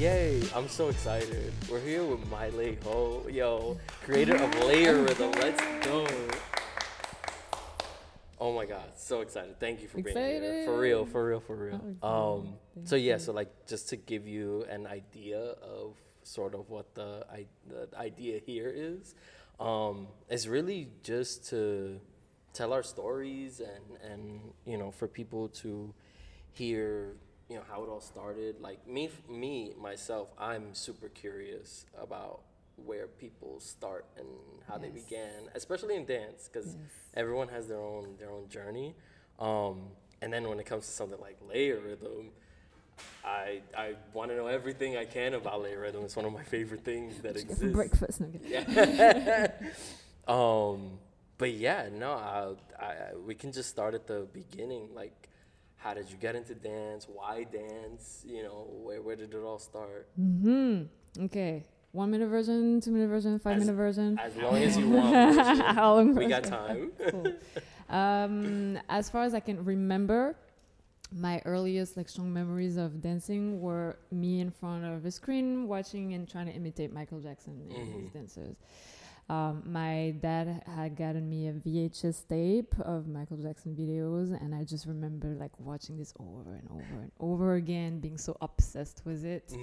Yay! I'm so excited. We're here with Mai Lê Ho, yo, creator of LayeRhythm. Let's go. Oh my god, so excited. Thank you for being here. For real, for real, for real. Oh, Um so yeah, so like just to give you an idea of sort of what the I, the idea here is, um, is really just to tell our stories and and you know for people to hear you know how it all started. Like me, me myself, I'm super curious about where people start and how they began, especially in dance, because everyone has their own their own journey. Um, and then when it comes to something like LayeRhythm, I I want to know everything I can about LayeRhythm. It's one of my favorite things that exists. breakfast. No. Yeah. um, but yeah, no, I, I- we can just start at the beginning. Like, how did you get into dance? Why dance? You know, where where did it all start? hmm Okay. One minute version, two minute version, five As- minute version. As long as you want. How long we got time. Cool. um, as far as I can remember, my earliest like strong memories of dancing were me in front of a screen watching and trying to imitate Michael Jackson and his Mhm. dancers. Um, my dad had gotten me a VHS tape of Michael Jackson videos, and I just remember like watching this over and over and over again, being so obsessed with it.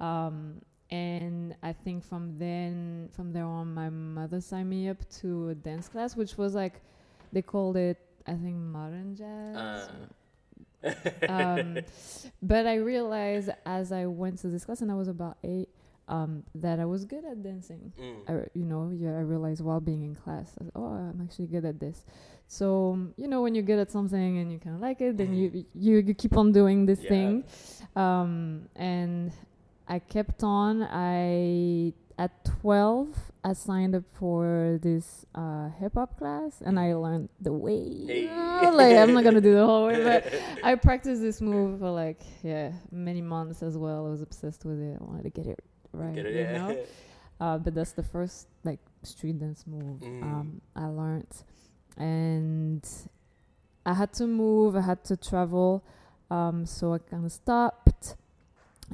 Mm. Um, and I think from then, from there on, my mother signed me up to a dance class, which was like, they called it, I think, modern jazz. Uh. um, but I realized as I went to this class, and I was about eight, um, that I was good at dancing. Mm. I, you know, yeah, I realized while being in class, was, oh, I'm actually good at this. So, um, you know, when you're good at something and you kind of like it, then you, you you keep on doing this Yeah. thing. Um, and I kept on. I at 12, I signed up for this uh, hip hop class, and I learned the way. Hey. like I'm not gonna do the whole way, but I practiced this move for like yeah many months as well. I was obsessed with it. I wanted to get it right. Get it? you Yeah. know? Uh, but that's the first like street dance move Mm. um, I learned, and I had to move. I had to travel, um, so I kind of stopped.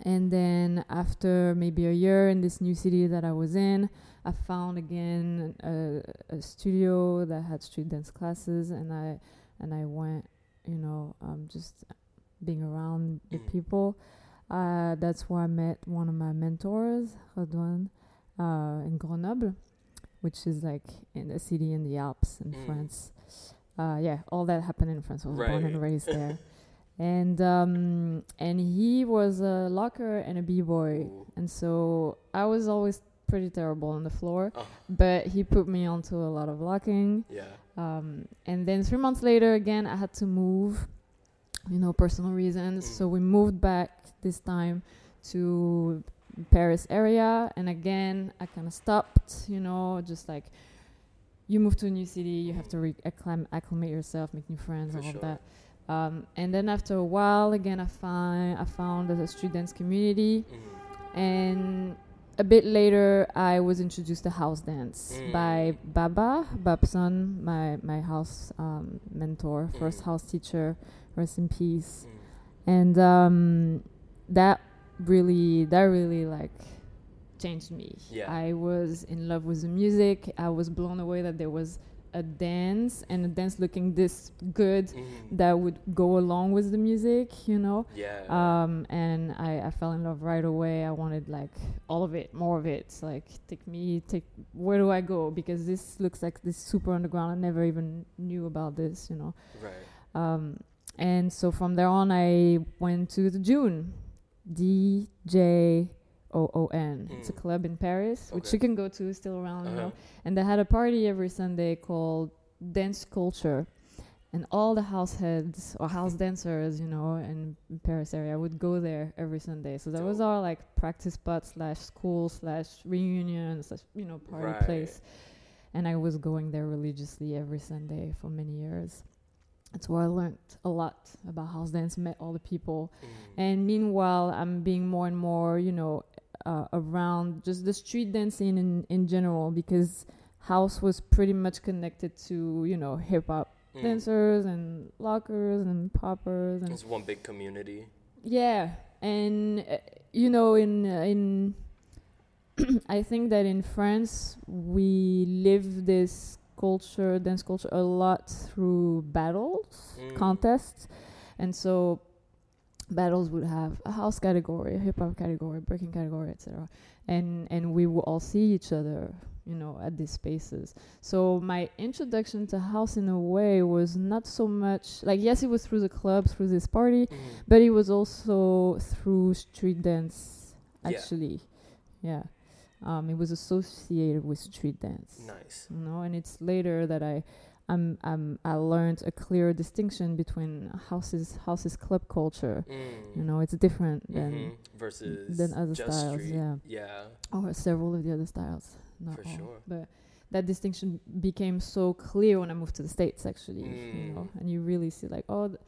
And then after maybe a year in this new city that I was in, I found again a, a studio that had street dance classes, and I and I went, you know, um, just being around the Mm. people. Uh, that's where I met one of my mentors, Redouane, uh, in Grenoble, which is like in a city in the Alps in Mm. France. Uh, yeah, all that happened in France. I was born and raised there. and um, and he was a locker and a b-boy, Ooh. and so I was always pretty terrible on the floor. Oh. But he put me onto a lot of locking. Yeah. Um, and then three months later, again, I had to move, you know, personal reasons. Mm. So we moved back this time to Paris area. And again, I kind of stopped, you know, just like you move to a new city, you have to re- acclim- acclimate yourself, make new friends, For all sure. of that. Um, and then after a while, again, I find I found a street dance community Mm. and a bit later I was introduced to house dance Mm. by Baba Babson, my my house um, mentor, first Mm. house teacher, rest in peace. Mm. And um, that really that really like changed me. Yeah. I was in love with the music. I was blown away that there was a dance and a dance looking this good Mm. that would go along with the music, you know Yeah. um, and I, I fell in love right away. I wanted like all of it, more of it. Like take me, take where do I go? Because this looks like this super underground. I never even knew about this, you know. right. Um, and so from there on, I went to the Djoon, D J O O N. It's a Mm. club in Paris, which you can go to, still around, you Uh-huh. know. And they had a party every Sunday called Dance Culture. And all the house heads or house dancers, you know, in Paris area would go there every Sunday. So that was our like practice spot slash school slash reunion slash you know party Right. place. And I was going there religiously every Sunday for many years. That's where I learned a lot about house dance, met all the people, Mm. and meanwhile, I'm being more and more, you know, uh, around just the street dancing in, in general because house was pretty much connected to, you know, hip hop Mm. dancers and lockers and poppers and It's one big community. yeah. And uh, you know, in uh, in I think that in France we live this culture, dance culture, a lot through battles, Mm. contests, and so battles would have a house category, a hip hop category, breaking category, etc. And and we would all see each other, you know, at these spaces. So my introduction to house in a way was not so much like yes, it was through the club, through this party, Mhm. but it was also through street dance Yeah. actually. Yeah. Um, it was associated with street dance Nice. you know and it's later that i um, um, i learned a clear distinction between houses houses club culture Mm. you know it's different than Mhm. versus than other just styles, street. yeah. Yeah. or several of the other styles not For all. sure. but that distinction became so clear when i moved to the states actually you know Mm. and you really see like oh th-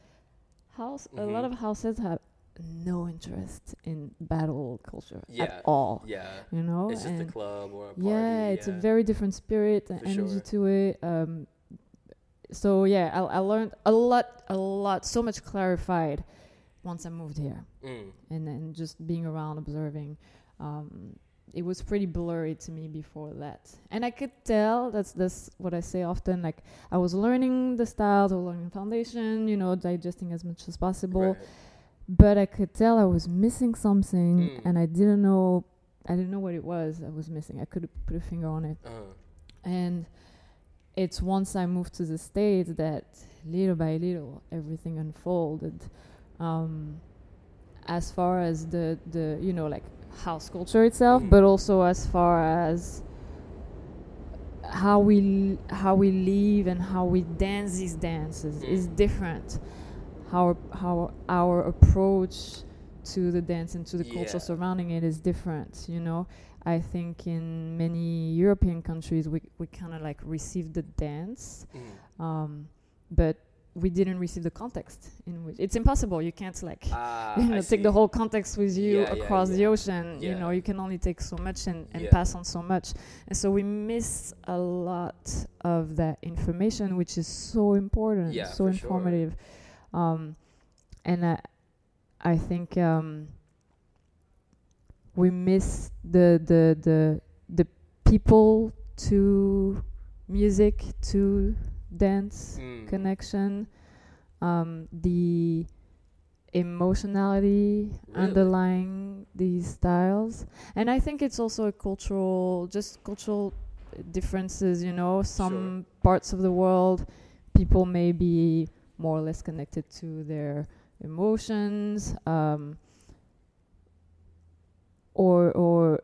house a lot Mhm. of houses have no interest in battle culture Yeah. at all Yeah. you know It's just a club or a party. yeah it's a very different spirit and For energy sure. to it um so yeah I, I learned a lot a lot so much clarified once i moved here Mm. and then just being around observing um it was pretty blurry to me before that and i could tell that's that's what i say often like i was learning the styles i was learning foundation you know digesting as much as possible Right. But I could tell I was missing something, Mm. and I didn't know. I didn't know what it was. I was missing. I couldn't put a finger on it. Uh-huh. And it's once I moved to the states that little by little everything unfolded. Um, as far as the the you know like house culture itself, Mhm. but also as far as how we l- how we live and how we dance these dances is Mm. different. How how our approach to the dance and to the culture surrounding it is different. You know, I think in many European countries we we kind of like received the dance, Mm. um, but we didn't receive the context in which it's impossible. You can't like Ah, you know I take the whole context with you Yeah, yeah, across the yeah. ocean. You know, you can only take so much and, and Yeah. pass on so much, and so we miss a lot of that information, which is so important, Yeah, so informative. sure. Um, and I, I think um, we miss the the the the people to music to dance Mm. connection, um, the emotionality Really? underlying these styles, and I think it's also a cultural, just cultural differences. You know, some parts of the world, people may be more or less connected to their emotions, um, or or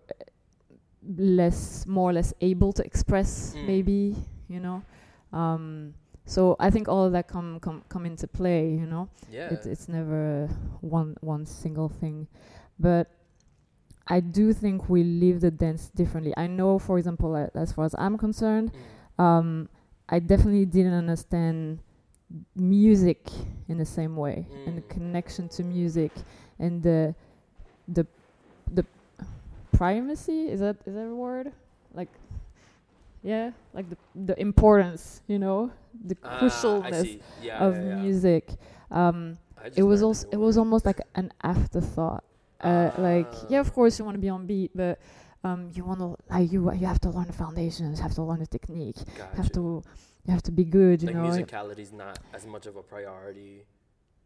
less, more or less able to express, Mm. maybe. You know. Um, so I think all of that come come come into play, you know. Yeah. It's it's never one one single thing, but I do think we live the dance differently. I know, for example, a- as far as I'm concerned, Mm. um, I definitely didn't understand music in the same way and the Mm. connection to music and the the the primacy is that is that a word like yeah like the the importance you know the I crucialness. Yeah, of yeah, yeah. music um it was also it was almost like an afterthought uh like yeah Ah. of course you want to be on beat but um you want to like you you have to learn the foundations have to learn the technique Gotcha. have to you have to be good you like know musicality's not as much of a priority.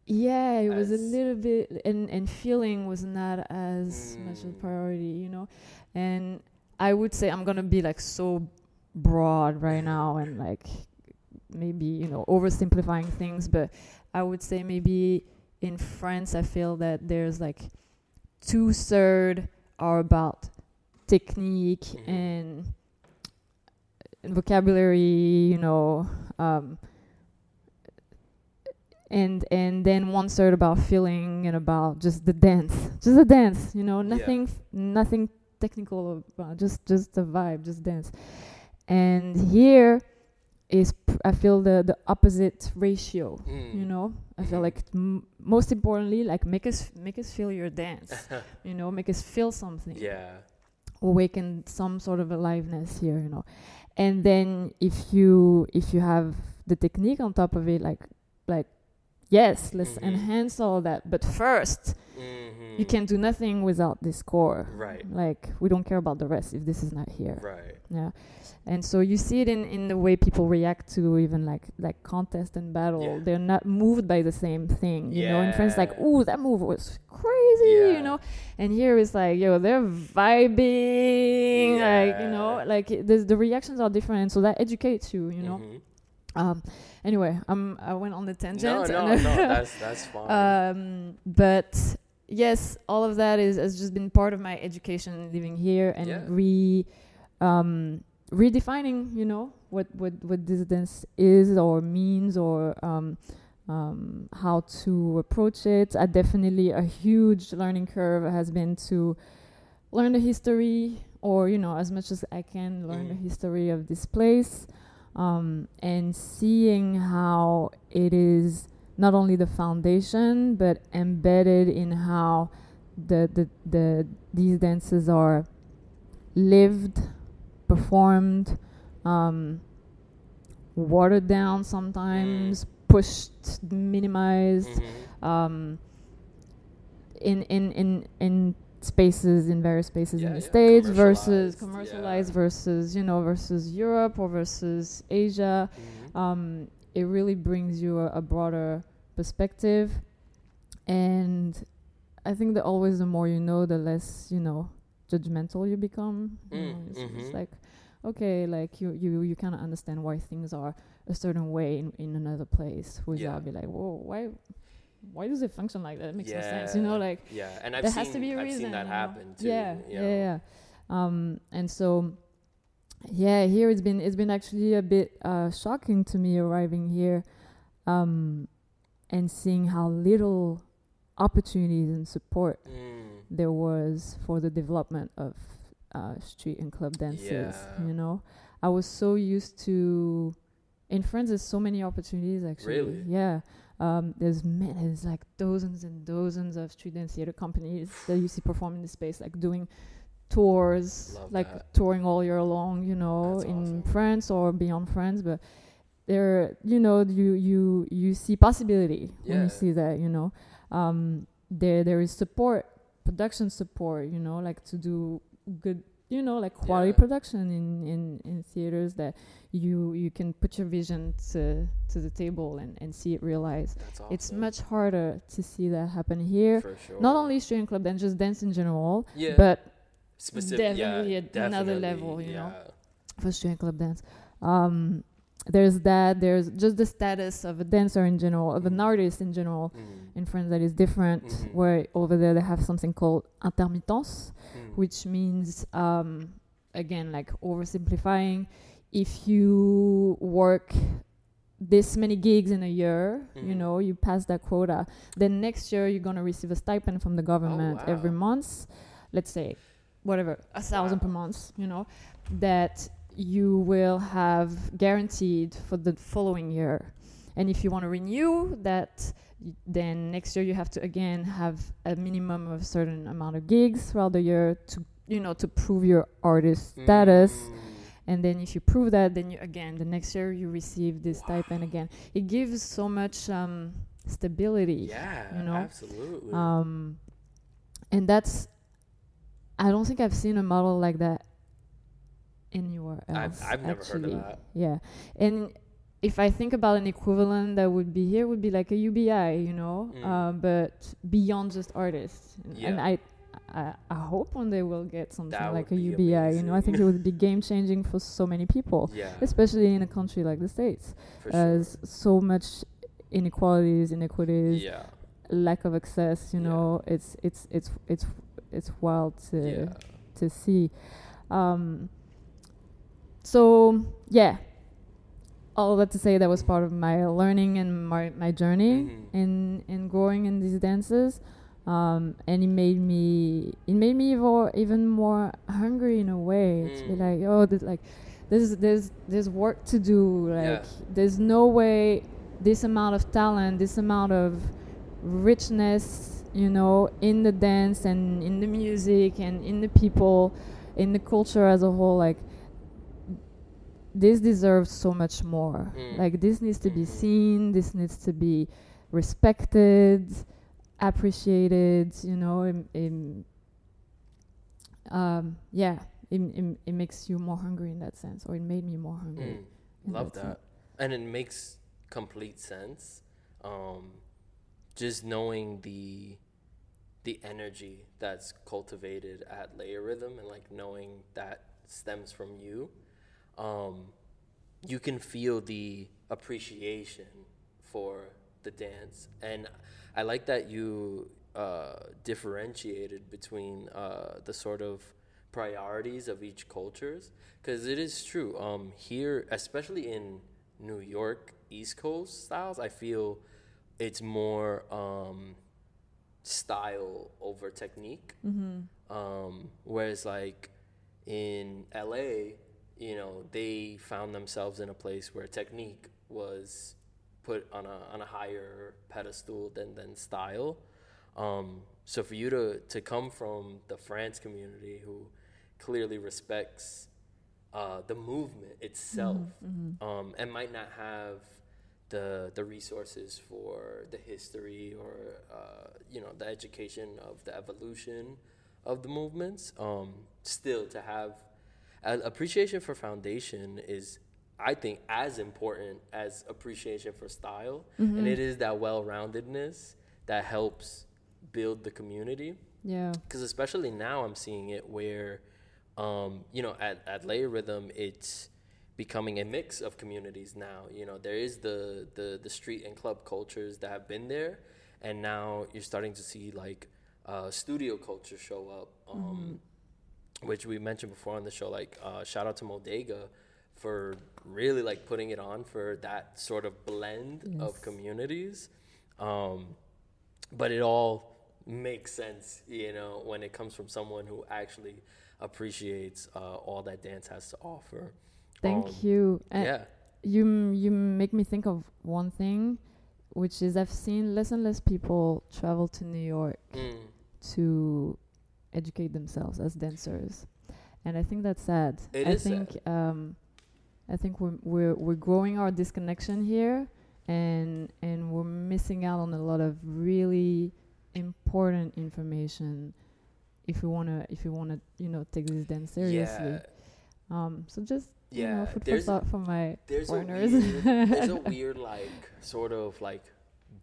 yeah it was a little bit and and feeling was not as much of a Mm. priority you know and i would say i'm gonna be like so broad right now and like maybe you know oversimplifying things but i would say maybe in france i feel that there's like two third are about technique Mhm. and and vocabulary you know um and and then one third about feeling and about just the dance just the dance you know Yeah. nothing f- nothing technical about just just the vibe just dance and here is pr- i feel the the opposite ratio Mm. you know i feel Mhm. like m- most importantly like make us make us feel your dance you know make us feel something yeah. awaken some sort of aliveness here you know and then if you if you have the technique on top of it like like yes, let's Mhm. enhance all that. But first, Mhm. you can do nothing without this core. Right. Like we don't care about the rest if this is not here. Right. Yeah, and so you see it in, in the way people react to even like like contest and battle. Yeah. They're not moved by the same thing. You know, in France, like, Yeah. ooh, that move was crazy. Yeah. You know, and here it's like, yo, they're vibing. Like you know, like there's, the reactions are different, and so that educates you. You know. Mhm. Um. Anyway, um, I went on the tangent. no, and- no. That's that's fine. um, but yes, all of that is has just been part of my education living here and Yeah. re um, redefining, you know, what what what dissidence is or means or um, um, how to approach it. I definitely a huge learning curve has been to learn the history or you know as much as I can learn the Mhm. history of this place um, and seeing how it is not only the foundation but embedded in how the the, the these dances are lived performed um, watered down sometimes pushed minimized Mhm. um, in in in in spaces in various spaces in the yeah, states versus commercialized, yeah. versus you know versus Europe or versus Asia Mhm. um, it really brings you a, a broader perspective and I think that always the more you know the less you know judgmental you become you Mm, know, it's, it's mhm. like okay like you you, you kind of understand why things are a certain way in, in another place without Yeah. be like whoa why why does it function like that it makes no sense you know like yeah, and I've there seen has to be a I've reason seen that happen too. yeah you yeah know. yeah um and so yeah here it's been it's been actually a bit uh shocking to me arriving here um and seeing how little opportunities and support Mm. there was for the development of uh, street and club dances. Yeah. You know, I was so used to. In France, there's so many opportunities actually. Really? Yeah. Um, there's ma- there's like dozens and dozens of street dance theater companies that you see perform in the space, like doing tours, Love like that. touring all year long. You know, That's in awesome. France or beyond France, but there, you know, you you you see possibility when you see that. You know, um, there there is support, production support. You know, like to do good. You know, like quality Yeah. production in, in, in theaters that you you can put your vision to to the table and, and see it realized. That's awesome. It's much harder to see that happen here. for sure. Not only street and club dance, just dance in general, yeah, but specific, definitely yeah, at another level, you know? for street and club dance. Um, there's that. There's just the status of a dancer in general, of an Mhm. artist in general. Mm. In France, that is different. Mhm. Where over there they have something called intermittence, Mm. which means um, again like oversimplifying. If you work this many gigs in a year, you Mhm. know, you pass that quota, then next year you're gonna receive a stipend from the government every wow. month. Let's say, whatever, a thousand per month, you know, that you will have guaranteed for the following year. And if you want to renew that, y- then next year you have to again have a minimum of a certain amount of gigs throughout the year to, you know, to prove your artist status. Mm. And then if you prove that, then you again the next year you receive this stipend again. It gives so much um, stability. Yeah, you know? absolutely. Um, and that's I don't think I've seen a model like that anywhere else. I've, I've never heard actually. of that. Yeah, and if I think about an equivalent that would be here, would be like a UBI, you know, Mm. um, but beyond just artists. And, and I, I, I hope one day we'll get something That like a UBI. You know, I think it would be game changing for so many people, Yeah, especially in a country like the States. for As so much inequalities, inequities. Yeah, lack of access. You Yeah. know, it's it's it's it's it's wild to yeah. to see. Um, so yeah, all that to say that was part of my learning and my my journey Mhm. in in growing in these dances. Um, and it made me it made me even even more hungry in a way to be Mm. like oh this like there's there's there's work to do like Yeah. there's no way this amount of talent this amount of richness you know in the dance and in the music and in the people in the culture as a whole like this deserves so much more Mm. like this needs to be Mhm. seen this needs to be respected, appreciated. You know, im- im- um, yeah, it, it, it makes you more hungry in that sense, or it made me more hungry. Mm, love that. And it makes complete sense. Um, just knowing the the energy that's cultivated at LayeRhythm and like knowing that stems from you um, you can feel the appreciation for the dance and i like that you uh, differentiated between uh, the sort of priorities of each cultures because it is true um, here especially in new york east coast styles i feel it's more um, style over technique. Mm-hmm. Um, whereas like in LA, you know, they found themselves in a place where technique was put on a on a higher pedestal than than style. Um, so for you to to come from the France community who clearly respects uh, the movement itself Mm-hmm. um, and might not have the the resources for the history or uh, you know the education of the evolution of the movements. Um, still, to have appreciation for foundation is, I think, as important as appreciation for style, Mm-hmm. and it is that well-roundedness that helps build the community Yeah. because especially now I'm seeing it where, um, you know, at, at LayeRhythm, it's becoming a mix of communities now. You know, there is the, the, the street and club cultures that have been there, and now you're starting to see like uh, studio culture show up, um, which we mentioned before on the show. Like, uh, shout out to Modega for really like putting it on for that sort of blend of communities. Um, but it all makes sense, you know, when it comes from someone who actually appreciates uh, all that dance has to offer. Thank Um, you. And yeah. you m- you make me think of one thing, which is I've seen less and less people travel to New York Mm. to educate themselves as dancers, and I think that's sad. It I is sad. think um, I think we're we're we're growing our disconnection here, and and we're missing out on a lot of really important information if we wanna if we wanna you know take this dance seriously. Yeah. Um, so just you Yeah, know, food for thought for my There's a weird, there's a weird like sort of like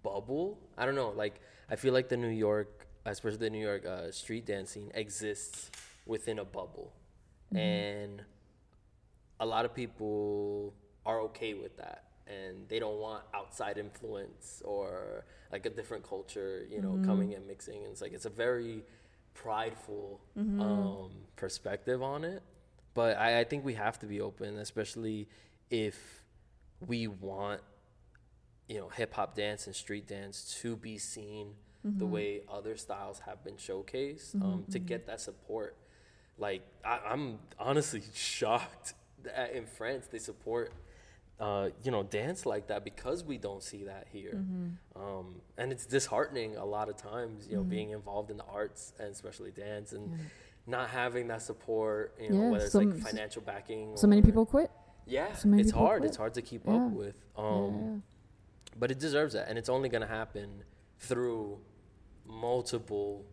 bubble. I don't know. Like I feel like the New York, especially the New York uh, street dance scene, exists within a bubble, Mhm. and a lot of people are okay with that, and they don't want outside influence or like a different culture, you know, Mhm. coming and mixing. And it's like it's a very prideful Mhm. um, perspective on it. But I, I think we have to be open, especially if we want, you know, hip hop dance and street dance to be seen the Mhm. way other styles have been showcased. Mhm, Um, to mhm. get that support, like I, I'm honestly shocked that in France they support, uh, you know, dance like that because we don't see that here. Mhm. Um, and it's disheartening a lot of times, you know, being involved in the arts and especially dance and Yeah. not having that support, you know, Yeah, whether it's some- like financial backing. So many people quit. Yeah, so it's hard. quit. It's hard to keep Yeah. up with. Um, yeah. But it deserves that, and it's only going to happen through multiple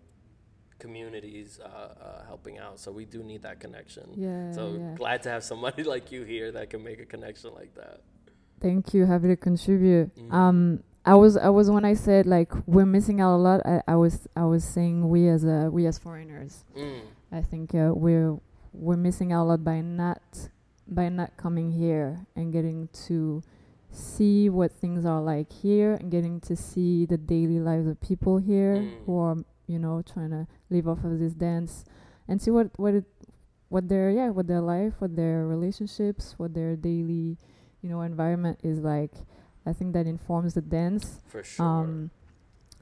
communities uh, uh, helping out. So we do need that connection. Yeah, So yeah. glad to have somebody like you here that can make a connection like that. Thank you. Happy to contribute. Mhm. Um, I was I was when I said like we're missing out a lot. I, I was I was saying we as a we as foreigners. Mm. I think uh, we're we're missing out a lot by not by not coming here and getting to see what things are like here and getting to see the daily lives of people here Mm. who are you know trying to live off of this dance and see what what it what their yeah what their life what their relationships what their daily you know environment is like i think that informs the dance For sure. um,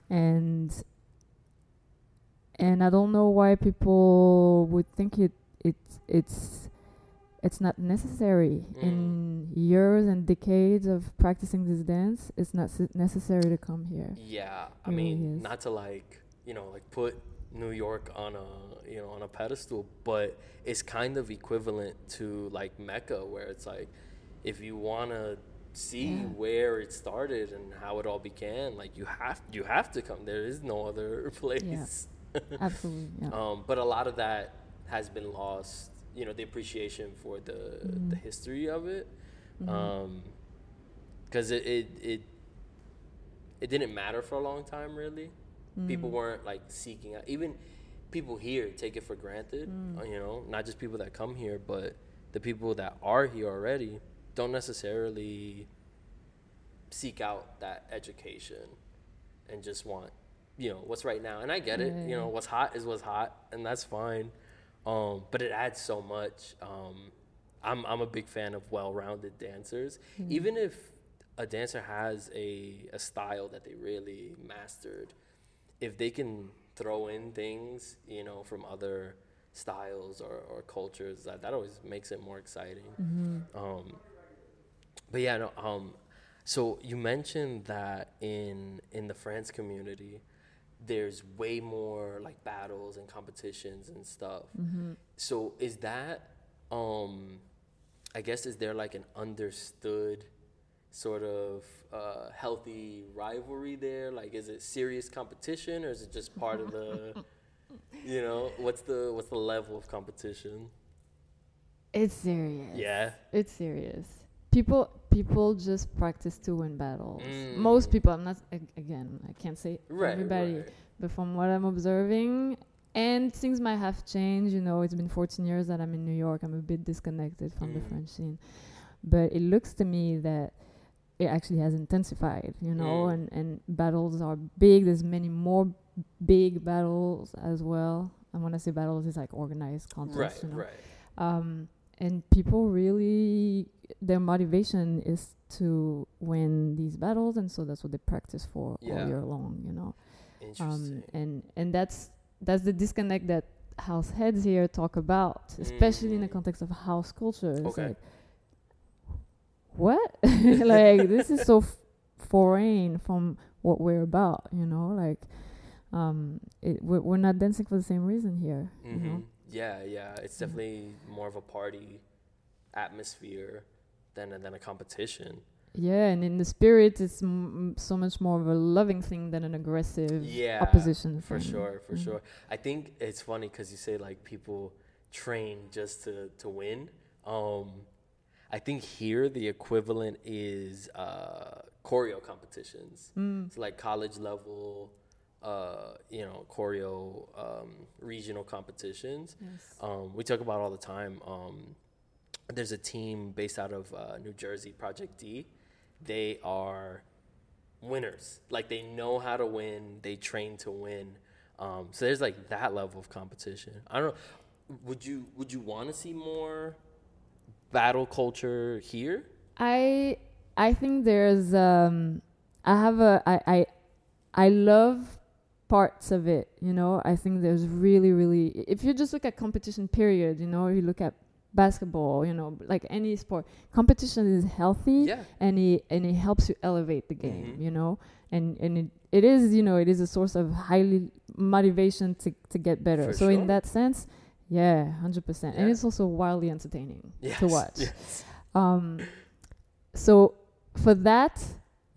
and and I don't know why people would think it it it's it's not necessary Mm. in years and decades of practicing this dance. It's not necessary to come here. Yeah, I really mean, is. not to like you know like put New York on a you know on a pedestal, but it's kind of equivalent to like Mecca, where it's like if you want to see Yeah. where it started and how it all began, like you have you have to come. There is no other place. Absolutely. Yeah. Um, but a lot of that has been lost. You know, the appreciation for the the Mhm. history of it, because it, it it it didn't matter for a long time. Really, people Mm. weren't like seeking out. Even people here take it for granted. Mm. You know, not just people that come here, but the people that are here already don't necessarily seek out that education and just want you know what's right now and i get it you know what's hot is what's hot and that's fine um, but it adds so much um, I'm, I'm a big fan of well-rounded dancers Mm. even if a dancer has a, a style that they really mastered if they can throw in things you know from other styles or, or cultures that, that always makes it more exciting Mhm. um, but yeah, no. Um, so you mentioned that in in the France community, there's way more like battles and competitions and stuff. Mhm. So is that, um, I guess, is there like an understood sort of uh, healthy rivalry there? Like, is it serious competition or is it just part of the, you know, what's the what's the level of competition? It's serious. Yeah. It's serious. People people just practice to win battles. Mm. Most people. I'm not ag- again. I can't say Right. everybody, right. but from what I'm observing, and things might have changed. You know, it's been 14 years that I'm in New York. I'm a bit disconnected from the Mm. French scene, but it looks to me that it actually has intensified. You know, Mm. and and battles are big. There's many more big battles as well. And when I say battles, it's like organized contests. Right. you know? Right. um, and people really their motivation is to win these battles and so that's what they practice for Yeah. all year long you know Interesting. um, and and that's that's the disconnect that house heads here talk about especially in the Mm. context of house culture it's Okay. like what like this is so f- foreign from what we're about you know like um it, we're, we're not dancing for the same reason here you know hmm Yeah, yeah. It's Mhm. definitely more of a party atmosphere than a, than a competition. Yeah, and in the spirit, it's m- so much more of a loving thing than an aggressive Yeah, opposition. For thing. sure, for Mhm. sure. I think it's funny because you say like people train just to to win. Um, I think here the equivalent is uh, choreo competitions. Mm. It's like college level, uh, you know, choreo um, regional competitions. Yes. um, we talk about all the time. Um, there's a team based out of uh, New Jersey, Project D. They are winners. Like they know how to win. They train to win. Um, so there's like that level of competition. I don't know. Would you would you want to see more battle culture here? I I think there's um I have a I I I love parts of it, you know. I think there's really really if you just look at competition period, you know, you look at basketball, you know, like any sport, competition is healthy Yeah. and it and it helps you elevate the game, Mhm. you know. And and it, it is, you know, it is a source of highly motivation to to get better. For so sure. in that sense, yeah, 100%. And it's also wildly entertaining Yes. to watch. Yes. Um, so for that,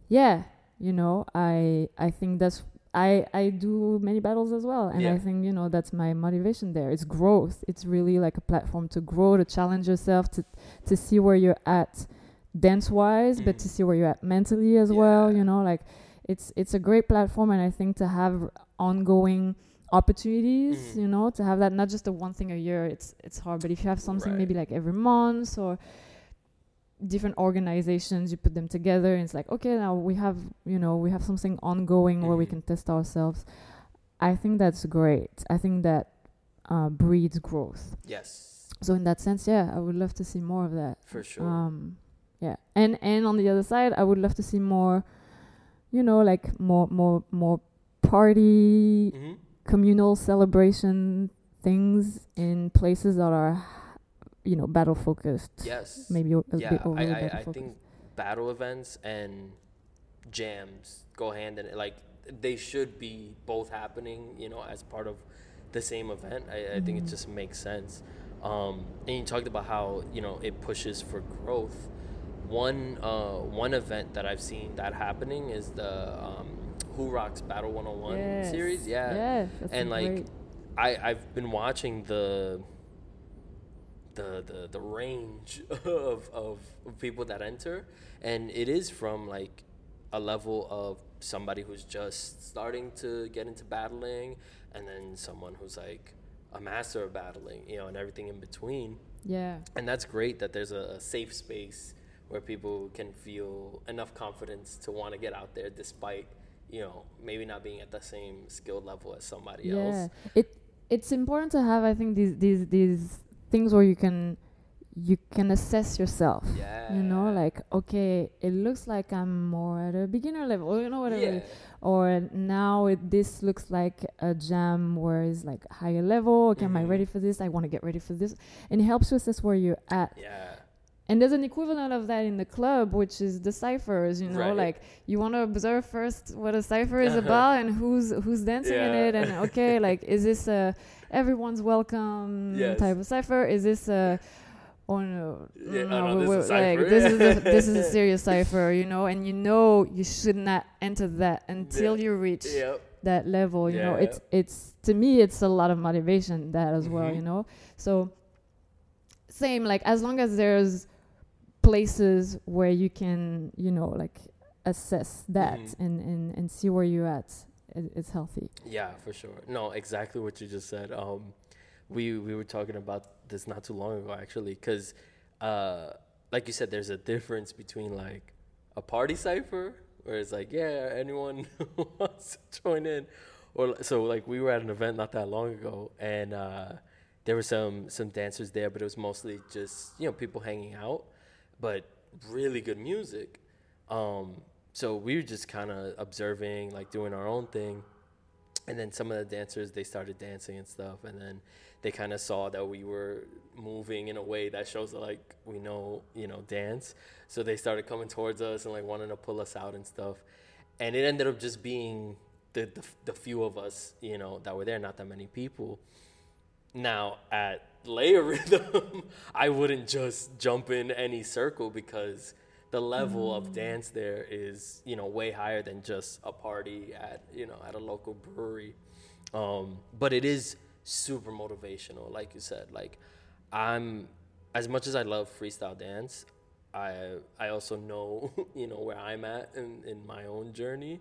yeah, you know, I I think that's I I do many battles as well, and Yeah. I think you know that's my motivation there. It's growth. It's really like a platform to grow, to challenge yourself, to to see where you're at dance wise, but to Mm. see where you're at mentally as well. You know, like it's it's a great platform, and I think to have ongoing opportunities Mhm. you know to have that not just a one thing a year it's it's hard but if you have something Right. maybe like every month or different organizations you put them together and it's like okay now we have you know we have something ongoing where we Mhm. can test ourselves i think that's great i think that uh, breeds growth Yes. so in that sense yeah i would love to see more of that For sure. um yeah and and on the other side i would love to see more you know like more more more party hmm communal celebration things in places that are you know battle focused Yes. maybe a, yeah, bit I, overly I, battle I think battle events and jams go hand in like they should be both happening, you know, as part of the same event. I, I think it Mhm. just makes sense. Um, and you talked about how you know it pushes for growth. one uh, one event that I've seen that happening is the um, Who Rocks Battle 101 Yes. series. Yeah. Yes, and like great. I I've been watching the the the the range of, of people that enter and it is from like a level of somebody who's just starting to get into battling and then someone who's like a master of battling you know and everything in between Yeah. and that's great that there's a, a safe space where people can feel enough confidence to want to get out there despite you know maybe not being at the same skill level as somebody yeah. else It it's important to have I think these these these things where you can you can assess yourself. yeah You know, like okay, it looks like I'm more at a beginner level, or you know whatever. yeah Or now it, this looks like a jam where it's like higher level. Okay, am I ready mm-hmm. for this? I want to get ready for this, and it helps you assess where you're at. yeah And there's an equivalent of that in the club, which is the ciphers. You know, Right. like you want to observe first what a cipher is uh-huh. about and who's who's dancing in it, and okay, like is this a everyone's welcome Yes. type of cipher? Is this a oh no, Yeah, no, oh, no, this we- is a like this is a, this is a serious cipher, you know, and you know you should not enter that until Yeah. you reach yep that level you know Yeah. it's it's to me it's a lot of motivation that as well Mhm. you know so same like as long as there's places where you can you know like assess that Mhm. and, and and see where you're at it's healthy Yeah, for sure. No, exactly what you just said. Um, we we were talking about this not too long ago, actually, because, uh, like you said, there's a difference between like a party cipher, where it's like, yeah, anyone wants to join in, or so like we were at an event not that long ago, and uh, there were some some dancers there, but it was mostly just you know people hanging out, but really good music. Um, so we were just kind of observing, like doing our own thing. And then some of the dancers they started dancing and stuff and then they kind of saw that we were moving in a way that shows like we know you know dance. So they started coming towards us and like wanting to pull us out and stuff. And it ended up just being the the, the few of us you know that were there not that many people. Now at layer rhythm i wouldn't just jump in any circle because the level of dance there is you know way higher than just a party at you know at a local brewery. Um, but it is super motivational like you said. Like i'm as much as i love freestyle dance i i also know you know where i'm at in, in my own journey.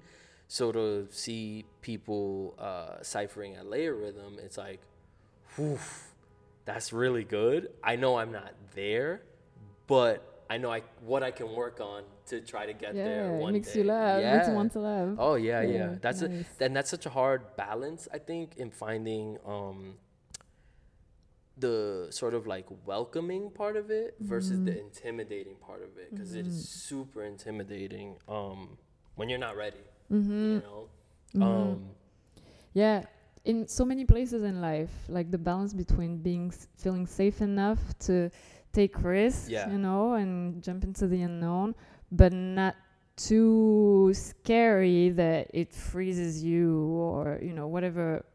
So to see people uh, ciphering at LayeRhythm it's like whew, that's really good. I know i'm not there but I know I what I can work on to try to get there yeah it makes day. you laugh it makes you want to laugh Oh yeah, yeah. Yeah, That's nice. a and that's such a hard balance, I think, in finding um the sort of like welcoming part of it versus Mm-hmm. the intimidating part of it because is super intimidating um when you're not ready, mm-hmm. you know. Mhm. Um Yeah, in so many places in life, like the balance between being s- feeling safe enough to take risks, Yeah. you know, and jump into the unknown, but not too scary that it freezes you or you know whatever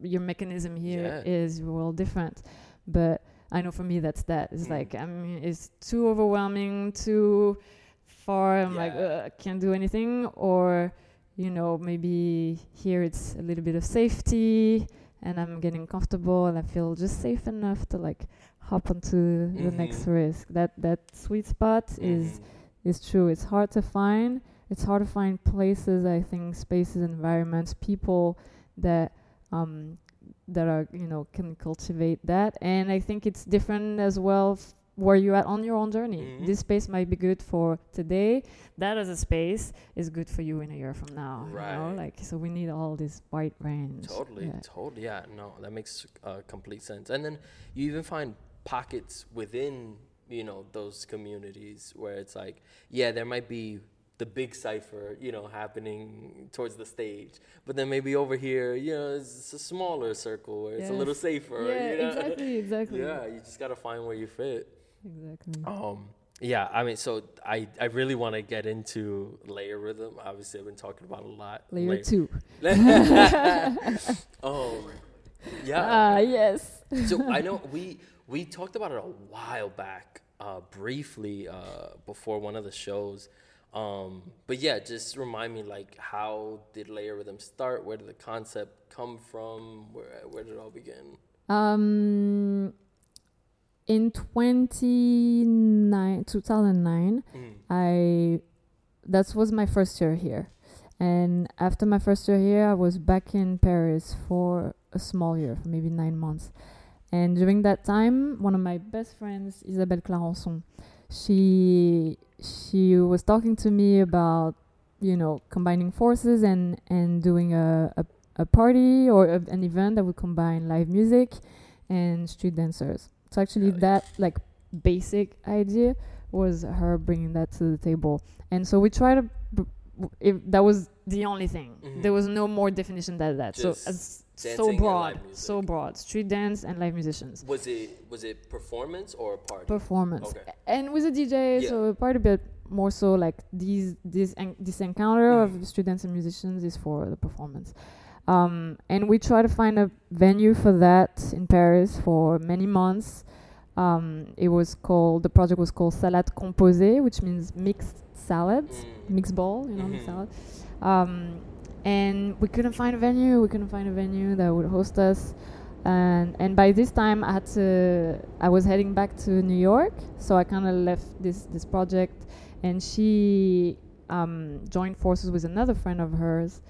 your mechanism here Yeah. is well different. But I know for me that's that. It's Mm. like I mean, it's too overwhelming, too far. I'm like, Yeah. "Ugh, I can't do anything, or you know, maybe here it's a little bit of safety and I'm getting comfortable and I feel just safe enough to like hop onto the next risk. That that sweet spot is mhm. is true. It's hard to find. It's hard to find places, I think, spaces, environments, people that um that are, you know, can cultivate that. And I think it's different as well f- where you're on your own journey. Mhm. This space might be good for today. That as a space is good for you in a year from now. You know, Right. like so we need all this wide range. Totally, Yeah. totally. Yeah, no, that makes uh, complete sense. And then you even find pockets within, you know, those communities where it's like, yeah, there might be the big cipher, you know, happening towards the stage, but then maybe over here, you know, it's a smaller circle where it's a little safer. Yeah, you know? exactly, exactly. yeah, you just gotta find where you fit. Exactly. Um, yeah, I mean, so I, I really want to get into LayeRhythm. Obviously, I've been talking about it a lot. Layer two. oh, yeah. Ah, yes. so I know we we talked about it a while back. uh, briefly uh, before one of the shows. Um, but yeah, just remind me like how did LayeRhythm start? Where did the concept come from? Where where did it all begin? Um, in 29, 2009, Mm. I that was my first year here, and after my first year here, I was back in Paris for a small year, for maybe nine months. And during that time, one of my best friends, Isabelle Clarençon, she she was talking to me about you know combining forces and and doing a a, a party or a, an event that would combine live music and street dancers. So actually, that like basic idea was her bringing that to the table, and so we try to. b- If that was the only thing, Mhm. there was no more definition than that. Just so as so broad, so broad. Street dance and live musicians Was it was it performance or a party? performance Okay. And with a DJ Yeah. so part a bit more so like these this en- this encounter Mhm. of students and musicians is for the performance um, and we try to find a venue for that in Paris for many months. Um, it was called the project was called Salade Composée which means mixed salads Mm. mixed bowl you know mixed salad. Um, and we couldn't find a venue we couldn't find a venue that would host us. And and by this time I had to I was heading back to New York so I kind of left this this project. And she um, joined forces with another friend of hers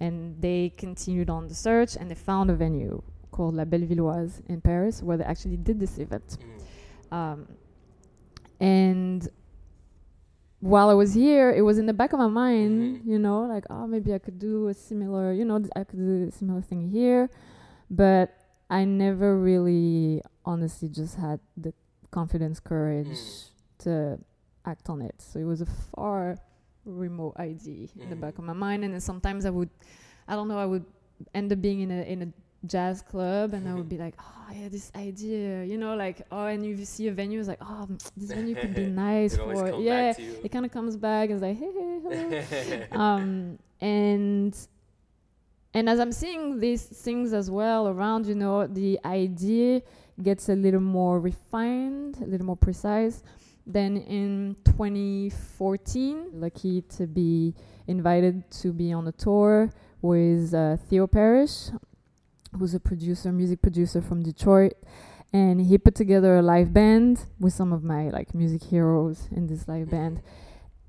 and they continued on the search and they found a venue called La Bellevilloise in Paris where they actually did this event Mm. um, and while I was here, it was in the back of my mind, Mhm. you know, like, oh, maybe I could do a similar, you know, I could do a similar thing here. But I never really, honestly, just had the confidence, courage Mm. to act on it. So it was a far remote idea in the back of my mind. And then sometimes I would, I don't know, I would end up being in a in a jazz club and I would be like, oh yeah, this idea, you know, like oh, and you see a venue, it's like oh, mm, this venue could be nice It for yeah. back to you. It kind of comes back and it's like hey, hey hello. um, and and as I'm seeing these things as well around, you know, the idea gets a little more refined, a little more precise. Then in 2014, lucky to be invited to be on a tour with uh, Theo Parrish, who's a producer, music producer from Detroit, and he put together a live band with some of my like music heroes in this live band,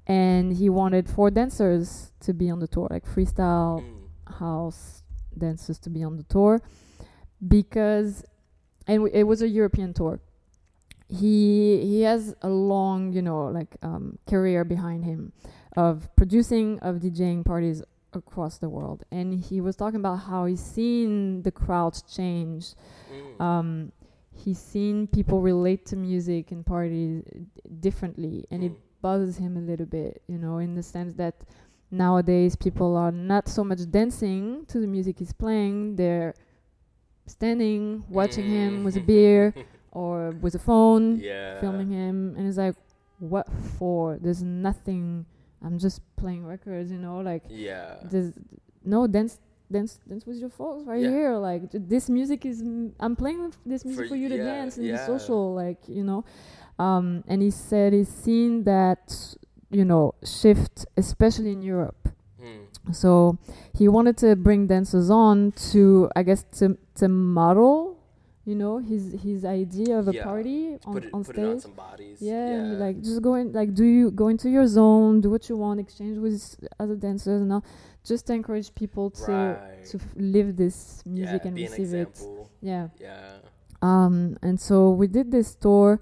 and he wanted four dancers to be on the tour, like freestyle Mm. house dancers to be on the tour because and w- it was a European tour. He he has a long, you know, like um, career behind him of producing of DJing parties across the world, and he was talking about how he's seen the crowds change. Mm. Um, he's seen people relate to music and parties differently, and it Mm. bothers him a little bit, you know, in the sense that nowadays people are not so much dancing to the music he's playing, they're standing, watching him with a beer or with a phone, yeah. filming him, and it's like, what for? There's nothing. I'm just playing records, you know, like Yeah. there's no dance. Dance, dance with your folks right Yeah. here. Like this music is, m- I'm playing this music For for, you to yeah, dance and yeah. be social. Like you know, um, and he said he's seen that you know shift, especially in Europe. Mm. So he wanted to bring dancers on to, I guess, to to model, you know, his his idea of a Yeah. party on, it on on stage. bodies. Yeah, and like just go in, like do you go into your zone, do what you want, exchange with other dancers, and all, just to encourage people to right. to f- live this music yeah, and be an receive it. Yeah. Yeah. Um, and so we did this tour,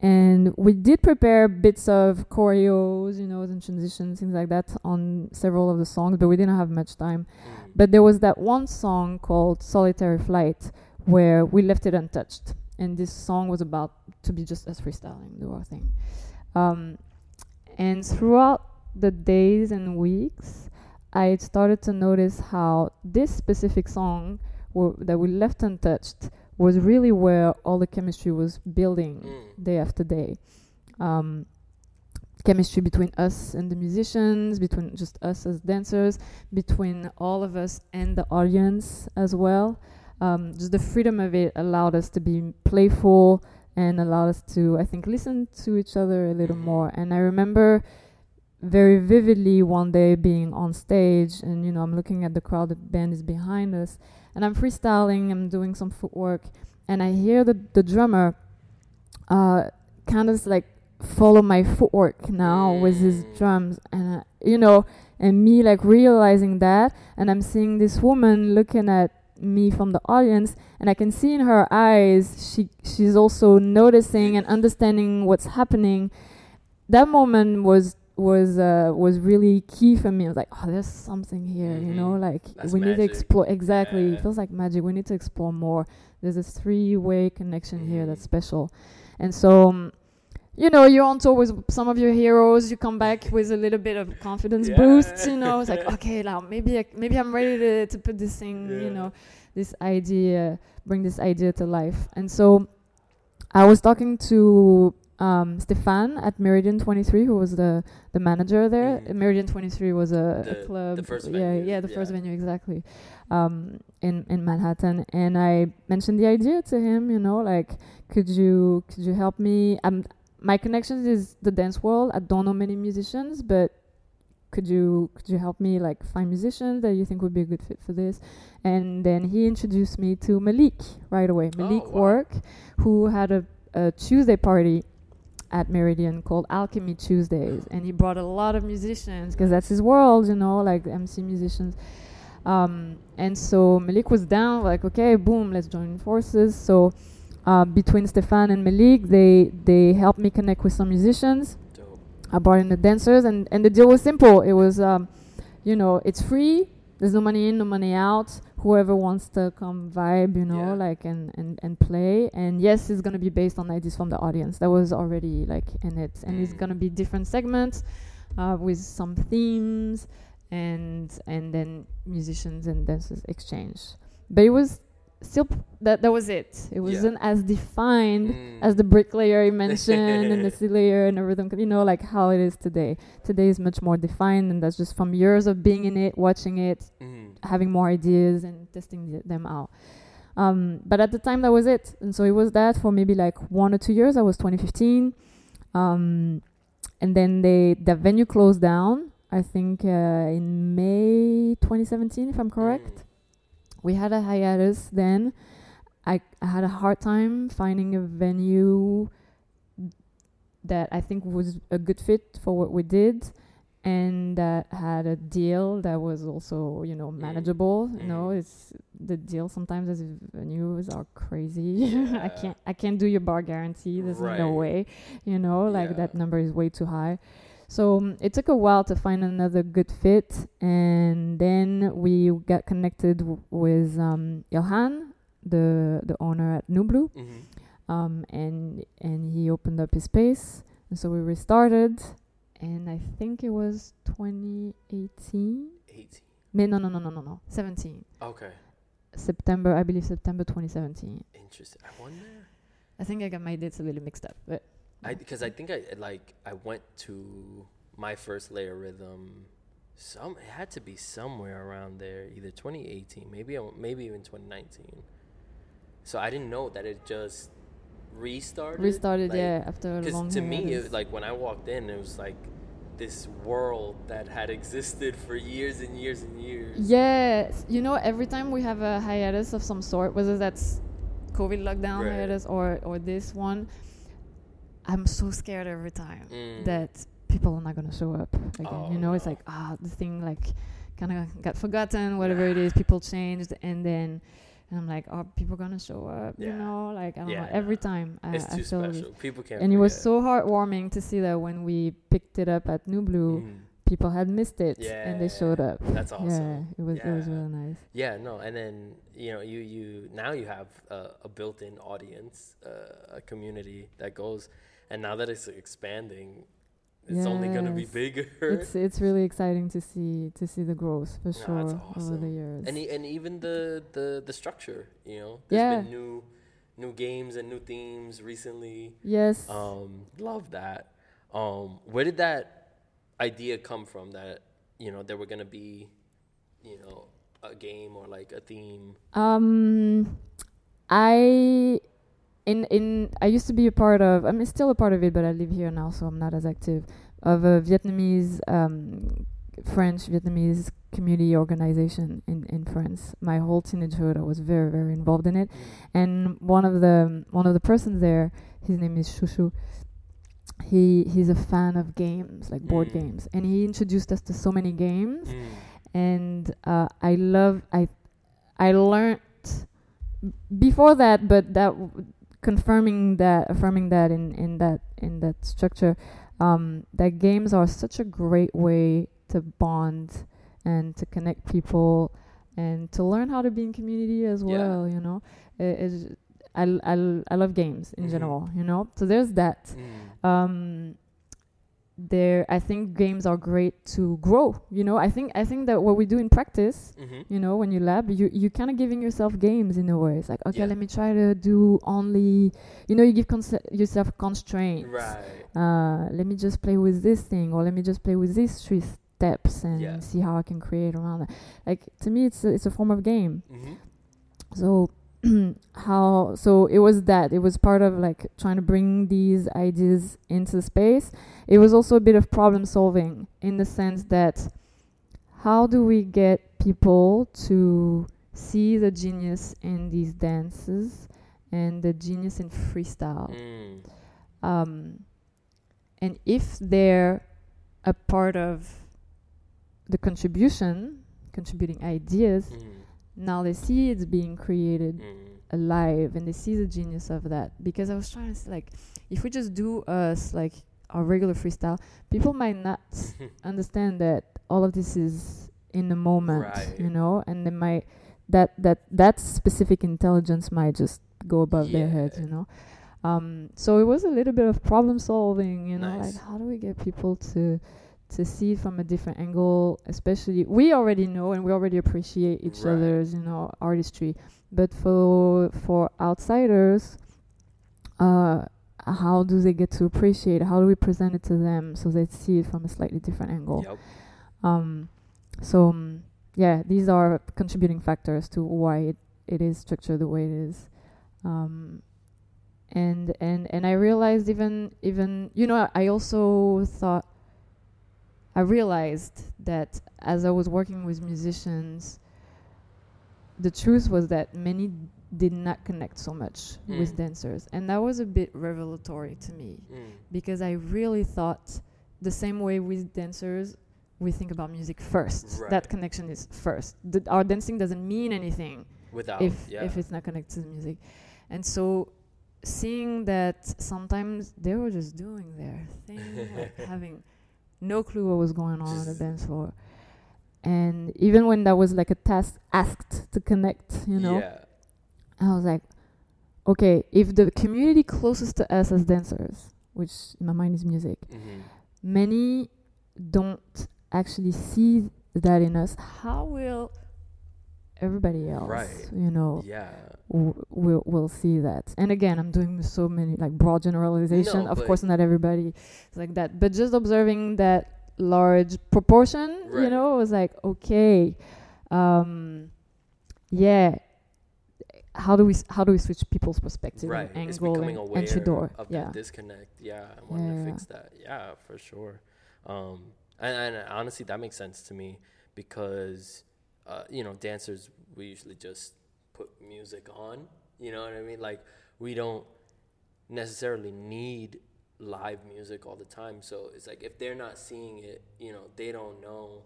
and we did prepare bits of choreos, you know, and transitions, things like that, on several of the songs, but we didn't have much time. Mm. But there was that one song called Solitary Flight where we left it untouched. And this song was about to be just us freestyling, the whole thing. Um, and throughout the days and weeks, I started to notice how this specific song w- that we left untouched was really where all the chemistry was building Mm. day after day. Um, chemistry between us and the musicians, between just us as dancers, between all of us and the audience as well. Um, just the freedom of it allowed us to be playful and allowed us to, I think, listen to each other a little Mhm. more. And I remember very vividly one day being on stage, and you know, I'm looking at the crowd, the band is behind us, and I'm freestyling, I'm doing some footwork, and I hear the the drummer, uh, kind of like follow my footwork now with his Mm. drums, and uh, you know, and me like realizing that, and I'm seeing this woman looking at me from the audience and I can see in her eyes she she's also noticing and understanding what's happening. That moment was was uh, was really key for me. I was like, oh, there's something here, you know, like That's we need to explore. Exactly, Yeah. it feels like magic. We need to explore more. There's a three-way connection here that's Mhm. special, and so. Um, you know, you're on tour with some of your heroes. You come back with a little bit of confidence boost. You know, it's like okay, now maybe I, maybe I'm ready to to put this thing. You know, this idea, bring this idea to life. And so, I was talking to um, Stefan at Meridian 23, who was the the manager there. Mhm. Meridian 23 was a, a club. the first yeah, venue, yeah, the first venue exactly. Um, in in Manhattan, and I mentioned the idea to him. You know, like, could you could you help me? Um, my connections is the dance world. I don't know many musicians, but could you could you help me like find musicians that you think would be a good fit for this? And then he introduced me to Malik right away. Malik Oh, wow. Work, who had a, a Tuesday party at Meridian called Alchemy Tuesdays, and he brought a lot of musicians because that's his world, you know, like MC musicians. Um, and so Malik was down, like, okay, boom, let's join forces. So uh, between Stefan and Malik, they they helped me connect with some musicians. Dope. I brought in the dancers, and, and the deal was simple. It was, um, you know, it's free. There's no money in, no money out. Whoever wants to come vibe, you know, Yeah. like and, and, and play. And yes, it's gonna be based on ideas from the audience. That was already like in it, and it's Mm. gonna be different segments uh, with some themes, and and then musicians and dancers exchange. But it was still that that was it. It wasn't as defined Mm. as the bricklayer you mentioned and the C layer and everything, you know, like how it is today. Today is much more defined, and that's just from years of being in it, watching it, Mm. having more ideas and testing th- them out. Um, but at the time, that was it, and so it was that for maybe like one or two years. That was 2015, um, and then they the venue closed down. I think uh, in May 2017, if I'm correct Mm. We had a hiatus then. I, I had a hard time finding a venue that I think was a good fit for what we did and that had a deal that was also, you know, manageable. You know, Mm. it's the deal sometimes as venues are crazy. I Yeah. can't I can't do your bar guarantee. There's no way. You know, like Yeah. that number is way too high. So um, it took a while to find another good fit, and then we got connected w- with um, Johan, the the owner at Nublu, Mhm. um, and and he opened up his space, and so we restarted, and I think it was 2018. 18. No, no, no, no, no, no, no, 17 Okay. September, I believe September 2017. Interesting. I wonder. I think I got my dates a little mixed up, but I because I think I like I went to my first LayeRhythm. Some it had to be somewhere around there, either 2018, maybe maybe even 2019. So I didn't know that it just restarted. restarted, like, yeah, after a long. Because to me, it, like when I walked in, it was like this world that had existed for years and years and years. Yes, you know, every time we have a hiatus of some sort, whether that's COVID lockdown Right. hiatus or or this one, I'm so scared every time Mm. that people are not gonna show up again. Oh, you know, it's like ah, the thing like kind of got forgotten, whatever it is. People changed, and then. And I'm like, are people gonna show up? You know, like I don't Yeah, know. Every no. time I, it's I too feel it. special. People can't. and it was so heartwarming to see that when we picked it up at Nublu, Mm. people had missed it and they showed up. That's awesome. Yeah, it was it was Yeah. really nice. Yeah, no, and then you know, you you now you have uh, a built-in audience, uh, a community that goes, and now that it's expanding, it's only gonna be bigger. It's it's really exciting to see to see the growth for No, sure that's over the years. and e- and even the the the structure, you know, there's Yeah. been new new games and new themes recently. yes. Um, love that. Um, where did that idea come from? That you know there were gonna be, you know, a game or like a theme. Um, I in in I used to be a part of. I'm still a part of it, but I live here now, so I'm not as active. Of a Vietnamese, um, French Vietnamese community organization in in France. My whole teenagehood, I was very very involved in it. And one of the one of the persons there, his name is Shushu. He he's a fan of games, like board Mm. games, and he introduced us to so many games Mm. and uh, I love I I learned before that, but that w- confirming that affirming that in in that in that structure, um, that games are such a great way to bond and to connect people and to learn how to be in community as Yeah. well. You know, it, I, I, I love games in Mhm. general. You know, so there's that Mm. um there i think games are great to grow you know i think i think that what we do in practice Mhm. you know when you lab you you kind of giving yourself games in a way it's like okay Yeah. let me try to do only you know you give conce- yourself constraints Right. uh let me just play with this thing or let me just play with these three steps and Yeah. see how i can create around that like to me it's a, it's a form of game Mhm. so how so it was that it was part of like trying to bring these ideas into space it was also a bit of problem solving in the sense that how do we get people to see the genius in these dances and the genius in freestyle Mm. um, and if they're a part of the contribution contributing ideas Mm. Now they see it's being created Mm. alive and they see the genius of that. Because i was trying to say like if we just do us like our regular freestyle people might not understand that all of this is in the moment Right. you know? And they might that that that specific intelligence might just go above their heads you know? Um so it was a little bit of problem solving you know? Like how do we get people to to see it from a different angle especially we already know and we already appreciate each Right. other's you know artistry but for for outsiders uh how do they get to appreciate it? how do we present it to them so they see it from a slightly different angle Yep. um so um, yeah these are contributing factors to why it, it is structured the way it is um and and and i realized even even you know i also thought i realized that as i was working with musicians the truth was that many did not connect so much with Mm. dancers and that was a bit revelatory to me Mm. because I really thought the same way with dancers, we think about music first. Right. That connection is first. The, our dancing doesn't mean anything Without, if yeah. if it's not connected to the music, and so seeing that sometimes they were just doing their thing, like having no clue what was going on on the dance floor. And even when that was like a task asked to connect, you know, Yeah. I was like, okay, if the community closest to us as dancers, which in my mind is music, Mhm. many don't actually see that in us, how will everybody else, Right. you know, Yeah. w- will will see that? And again, I'm doing so many like broad generalization. No, of course, not everybody is like that, but just observing that large proportion, you Right. know, was like, okay, um, yeah. How do we s- how do we switch people's perspective Right. and It's angle becoming and aware entry door? of yeah. that disconnect. Yeah. I wanted Yeah, to yeah. fix that. Yeah, for sure. Um, and, and honestly, that makes sense to me because, uh, you know, dancers, we usually just put music on. You know what I mean? Like, we don't necessarily need live music all the time. So it's like if they're not seeing it, you know, they don't know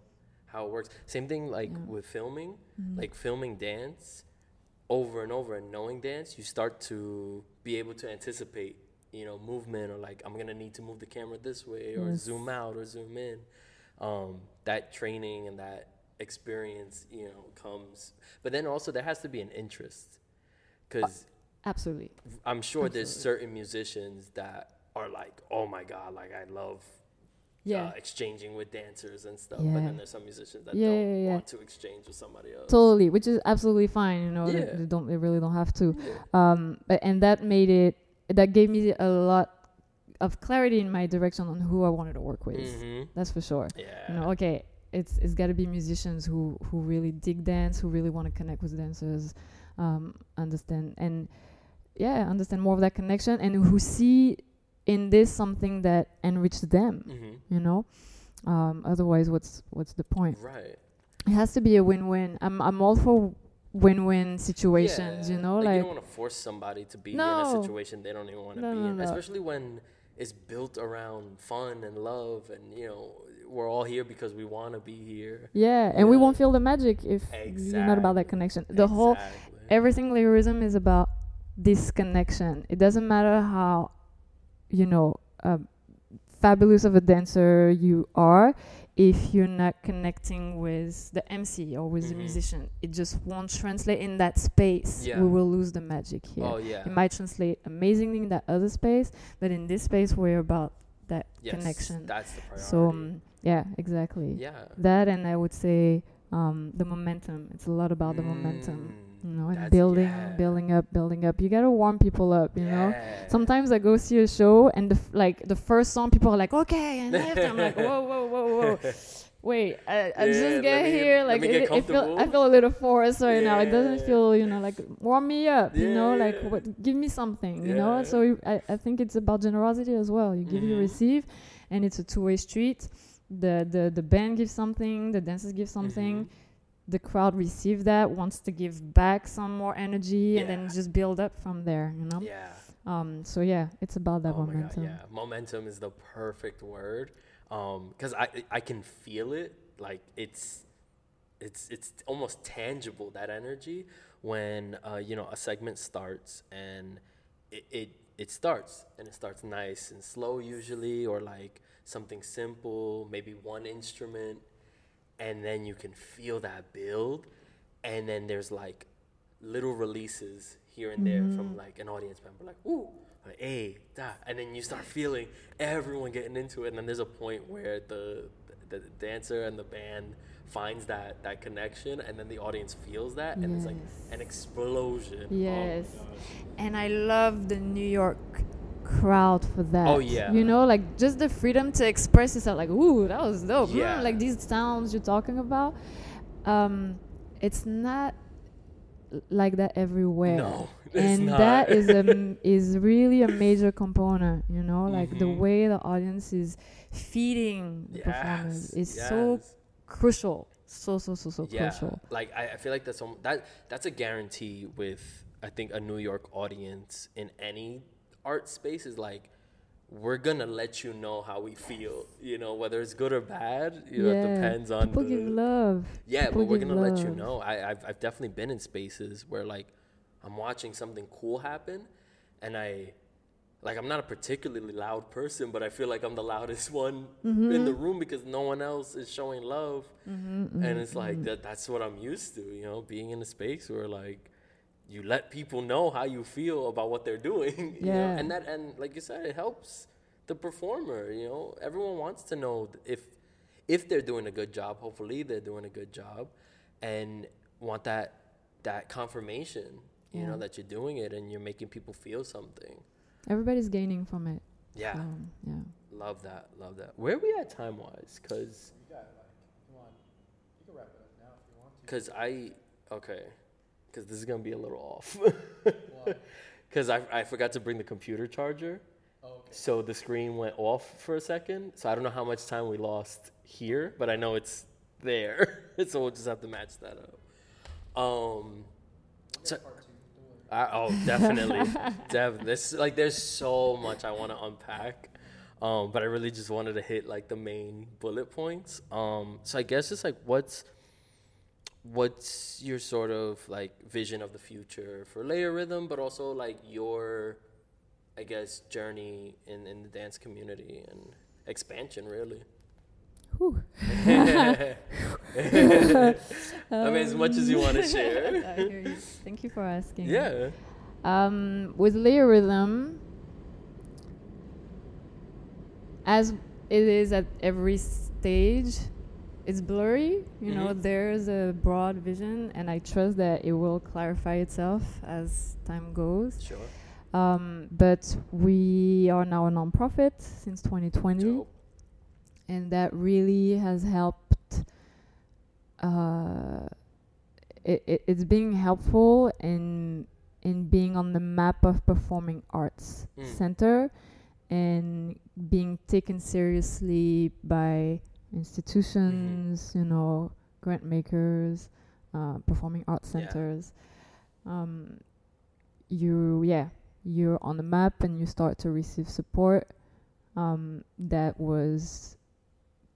how it works. Same thing like Yeah. with filming, Mhm. like filming dance over and over and knowing dance, you start to be able to anticipate, you know, movement or like I'm gonna need to move the camera this way or Yes. zoom out or zoom in. Um, that training and that experience, you know, comes. But then also there has to be an interest, because Absolutely. I'm sure there's certain musicians that are like, oh my god, like I love Yeah. uh, exchanging with dancers and stuff. Yeah. But then there's some musicians that Yeah, don't yeah, want to exchange with somebody else. totally which is absolutely fine you know they, Yeah. they don't they really don't have to Yeah. um but, and that made it that gave me a lot of clarity in my direction on who i wanted to work with Mhm. that's for sure Yeah. you know okay it's it's got to be musicians who who really dig dance who really want to connect with dancers um understand and yeah understand more of that connection and who see in this something that enriches them hmm you know? Um, otherwise what's what's the point? Right. it has to be a win-win. I'm i'm all for win-win situations Yeah, you know like, like, you don't want to force somebody to be in a situation they don't even want to No, be no, in, no. especially when it's built around fun and love, and you know we're all here because we want to be here. yeah and we won't feel the magic if you're not about that connection the whole Exactly. everything lyricism is about this connection. It doesn't matter how, you know, uh, fabulous of a dancer you are, if you're not connecting with the MC or with the Mhm. musician, it just won't translate in that space. Yeah. We will lose the magic here. Oh yeah. It might translate amazingly in that other space, but in this space, we're about that yes, connection. That's the priority. So um, yeah, exactly. yeah. That and I would say um, the momentum. It's a lot about the momentum Mm, you know, and building, yeah. building up, building up. You gotta warm people up, you know. Sometimes I go see a show and the f- like the first song, people are like, okay, and. I'm like, whoa, whoa, whoa, whoa. Wait, I, I Yeah, just get here, like it, it feel, I feel a little forced right now. It doesn't feel, you know, like warm me up, you know, like what, give me something, you know. So you- I, I think it's about generosity as well. You give, you Mhm. receive, and it's a two-way street. The the the band gives something, the dancers give something Mhm. the crowd receive that wants to give back some more energy and then just build up from there you know Yeah. um so yeah it's about that oh momentum God, yeah, momentum is the perfect word. Um, because I I can feel it. Like it's it's it's almost tangible that energy when uh, you know a segment starts and it, it it starts and it starts nice and slow usually or like something simple maybe one instrument and then you can feel that build and then there's like little releases here and there from mm. like an audience member like ooh like hey da and then you start feeling everyone getting into it and then there's a point where the the dancer and the band finds that that connection and then the audience feels that and it's like an explosion Oh Yes. gosh. and i love the new york crowd for that. Oh, yeah. you know like just the freedom to express yourself like ooh that was dope. Yeah. like these sounds you're talking about um it's not like that everywhere. No and that is a m- is really a major component you know? Like the Mhm. way the audience is feeding the performance Yes, is so crucial. So so so so yeah, crucial. like I, I feel like that's that that's a guarantee with I think a New York audience in any art space is like we're gonna let you know how we feel, you know, whether it's good or bad. You know, it Yeah. depends on people the give love yeah, people but we're gonna let you know. I I've, I've definitely been in spaces where like I'm watching something cool happen, and I like I'm not a particularly loud person, but I feel like I'm the loudest one in the mm-hmm. room because no one else is showing love, Mm-hmm, and mm-hmm, it's like mm-hmm. that. That's what I'm used to, you know, being in a space where like you let people know how you feel about what they're doing, you know, Yeah. and that and like you said, it helps the performer. You know, everyone wants to know if if they're doing a good job. Hopefully, they're doing a good job, and want that that confirmation. You Yeah. know that you're doing it and you're making people feel something. everybody's gaining from it Yeah, so, yeah love that, love that. Where are we at time wise? Cause, You got like, come on. You can wrap it up now if you want to. cause I okay, cause this is gonna be a little off. Cause I I forgot to bring the computer charger. Oh, okay. So the screen went off for a second. So I don't know how much time we lost here, but I know it's there. so we'll just have to match that up. Um, So- get part two. Don't worry. I, oh, definitely, definitely. This like there's so much I want to unpack, um, but I really just wanted to hit like the main bullet points. Um, so I guess it's like what's what's your sort of like vision of the future for LayeRhythm, but also like your, I guess, journey in in the dance community and expansion, really. Whew. I mean, as much as you want to share. You. Thank you for asking. Yeah. Um, with LayeRhythm, as it is at every stage, it's blurry. You know, Mhm. there's a broad vision, and I trust that it will clarify itself as time goes. Sure. Um, but we are now a nonprofit since 2020 Dope. and that really has helped uh, it, it, it's being helpful in in being on the map of performing arts Mm. center and being taken seriously by institutions, you know, grant makers, uh, performing arts Yeah. centers. Um, you, yeah, you're on the map and you start to receive support um, that was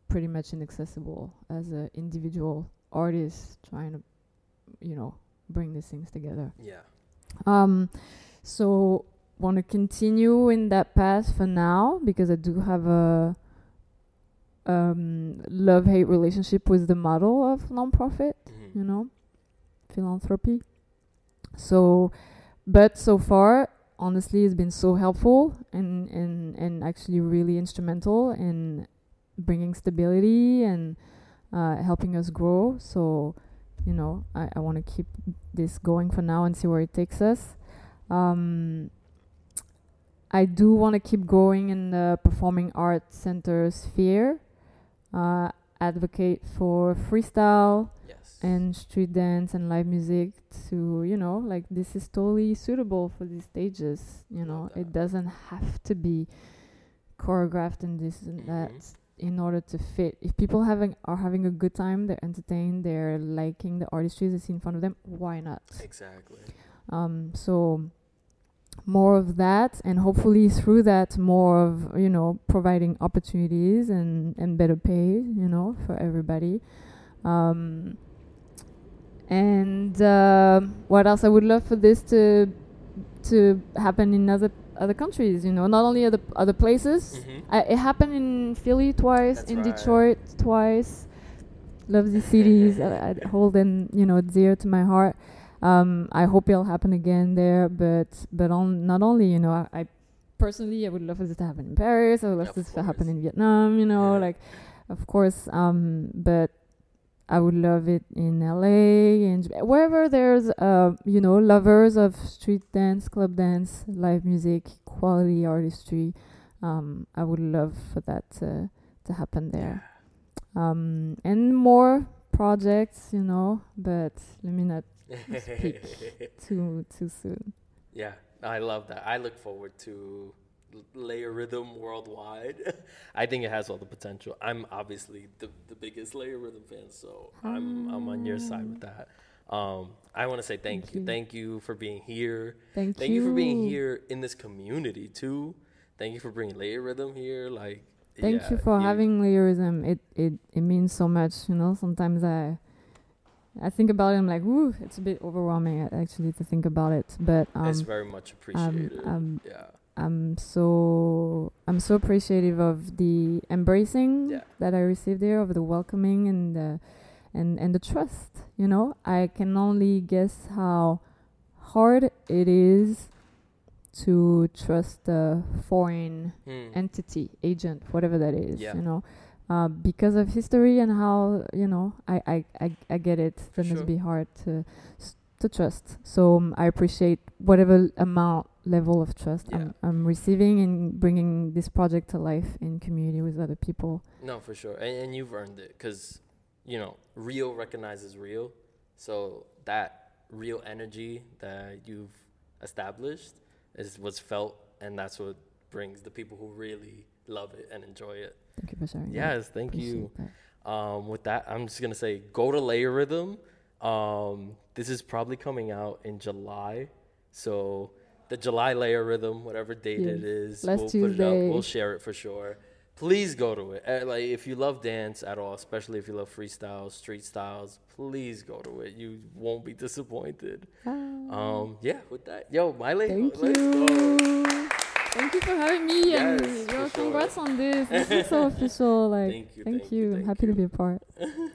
pretty much inaccessible as an individual artist trying to, you know, bring these things together. Yeah. Um, so want to continue in that path for now because I do have a um, love hate relationship with the model of nonprofit, Mhm. you know, philanthropy. So, but so far, honestly, it's been so helpful and and and actually really instrumental in bringing stability and uh, helping us grow. So, you know, I, I want to keep this going for now and see where it takes us. Um, I do want to keep going in the performing arts center sphere, uh, advocate for freestyle Yes. and street dance and live music to, you know, like this is totally suitable for these stages. You know, that. it doesn't have to be choreographed and this and that Mhm. in order to fit. If people having are having a good time, they're entertained, they're liking the artistry they see in front of them, why not? exactly. Um, so more of that, and hopefully through that, more of you know providing opportunities and and better pay, you know, for everybody. Um, and uh, what else? I would love for this to to happen in other other countries. You know, not only other other places. Mhm. I, it happened in Philly twice, That's in right. Detroit twice. Love these cities. I, I hold them, you know, dear to my heart. Um, I hope it'll happen again there, but but on not only, you know, I, I personally I would love for this to happen in Paris. I would love Of this to happen in Vietnam. You know, Yeah. like of course. Um, but I would love it in LA and wherever there's uh you know lovers of street dance, club dance, live music, quality artistry. Um, I would love for that to to happen there. Um, and more projects, you know, but let me not speak too too soon. Yeah, I love that. I look forward to LayeRhythm worldwide. I think it has all the potential. I'm obviously the, the biggest LayeRhythm fan, so I'm I'm on your side with that. Um, I want to say thank, Thank you. you. Thank you for being here. Thank, Thank you. for being here in this community too. Thank you for bringing LayeRhythm here. Like, Thank yeah, you for having LayeRhythm. It it it means so much. You know, sometimes I I think about it. I'm like, woo, it's a bit overwhelming a- actually to think about it. But um, it's very much appreciated. um, yeah, I'm so I'm so appreciative of the embracing Yeah. that I received there, of the welcoming and the and and the trust. You know, I can only guess how hard it is to trust a foreign Hmm. entity, agent, whatever that is. Yeah. You know, uh, because of history and how you know, I I I, I get it. For That must be hard to to trust. So um, I appreciate whatever amount level of trust Yeah. I'm I'm receiving in bringing this project to life in community with other people. No, for sure, and, and you've earned it because, you know, real recognizes real. So that real energy that you've established is what's felt, and that's what brings the people who really love it and enjoy it. Thank you for sharing. that. Yes, thank you. That. Um, with that, I'm just gonna say go to LayeRhythm. Um, this is probably coming out in July, so the July LayeRhythm, whatever date it Yes. is, Last we'll put it up. We'll share it for sure. Please go to it. Uh, like if you love dance at all, especially if you love freestyle, street styles, please go to it. You won't be disappointed. Ah, Um, yeah. With that, yo, Mai Lê, thank let's you. go. Thank you for having me Yes, and yo, sure. congrats on this. This is so official. Like, Thank you, thank, thank you, you. I'm happy you. to be a part.